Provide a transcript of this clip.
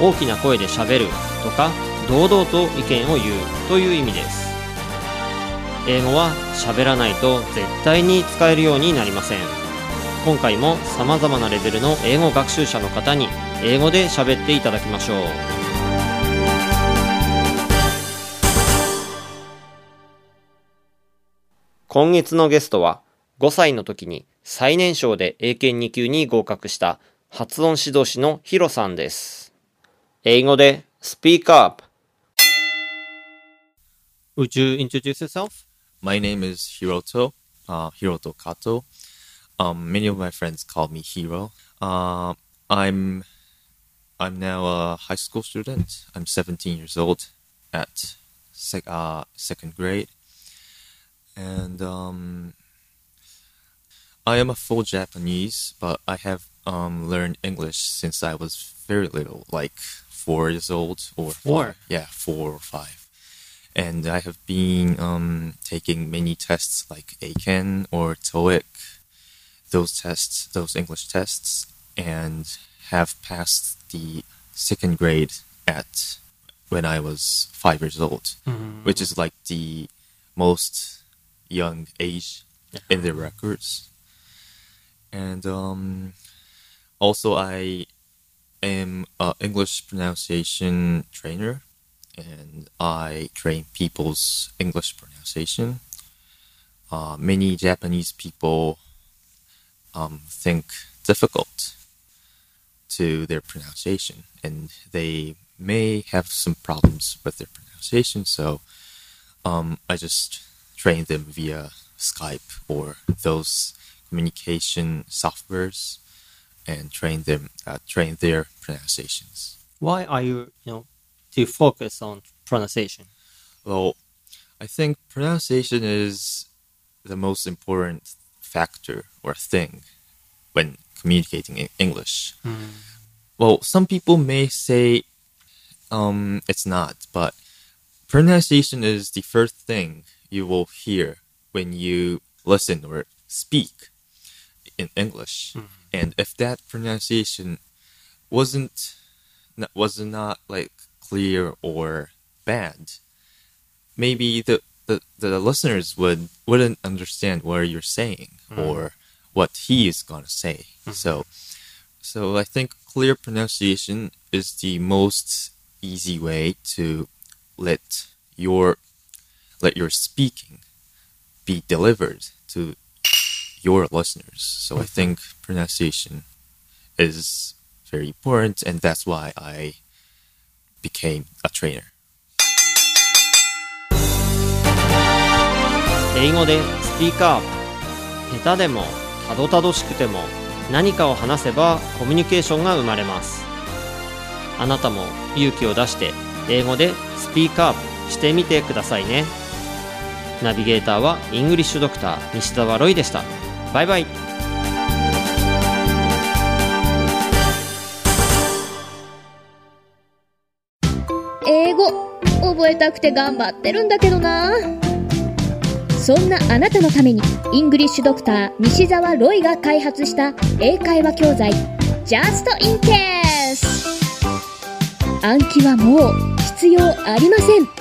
大きな声でしゃべるとか堂々と意見を言うという意味です。英語は喋らないと絶対に使えるようになりません。今回も様々なレベルの英語学習者の方に英語で喋っていただきましょう。今月のゲストは5歳の時に最年少で英検2級に合格した発音指導士のヒロさんです。英語で Speak Up Would you introduce yourself? My name is Hiroto, uh, Hiroto Kato. Um, many of my friends call me Hiro. Uh, I'm I'm now a high school student. I'm 17 years old at sec- uh, second grade, and um, I am a full Japanese, but I have um, learned English since I was very little, like four years old or Four? five. Yeah, four or five and I have been um, taking many tests like Eiken or TOEIC, those tests, those English tests, and have passed the second grade at when I was five years old, which is like the most young age in the records. And um, also, I am an English pronunciation trainer and I train people's English pronunciation. Uh, many Japanese people um, think difficult to their pronunciation, and they may have some problems with their pronunciation. So um, I just train them via Skype or those communication softwares, and train them uh, train their pronunciations. Why are you, you know, to focus on pronunciation? Well, I think pronunciation is the most important factor or thing when communicating in English. Well, some people may say um, it's not, but pronunciation is the first thing you will hear when you listen or speak in English. Mm-hmm. And if that pronunciation wasn't was not like clear or bad, maybe the, the, the listeners would wouldn't understand what you're saying mm-hmm. or what he is gonna say. Mm-hmm. So so I think clear pronunciation is the most easy way to let your let your speaking be delivered to your listeners. So I think pronunciation is very important and that's why I became a trainer. 英語でスピーカー。下手でもたどたどしくても何かを話せばコミュニケーションが生まれます。あなたも勇気を出して英語でスピーカーしてみてくださいね。ナビゲーターはイングリッシュドクター西澤ロイでしたバイバイ。英語覚えたくて頑張ってるんだけどな。そんなあなたのためにイングリッシュドクター西澤ロイが開発した英会話教材 Just in Case 暗記はもう必要ありません。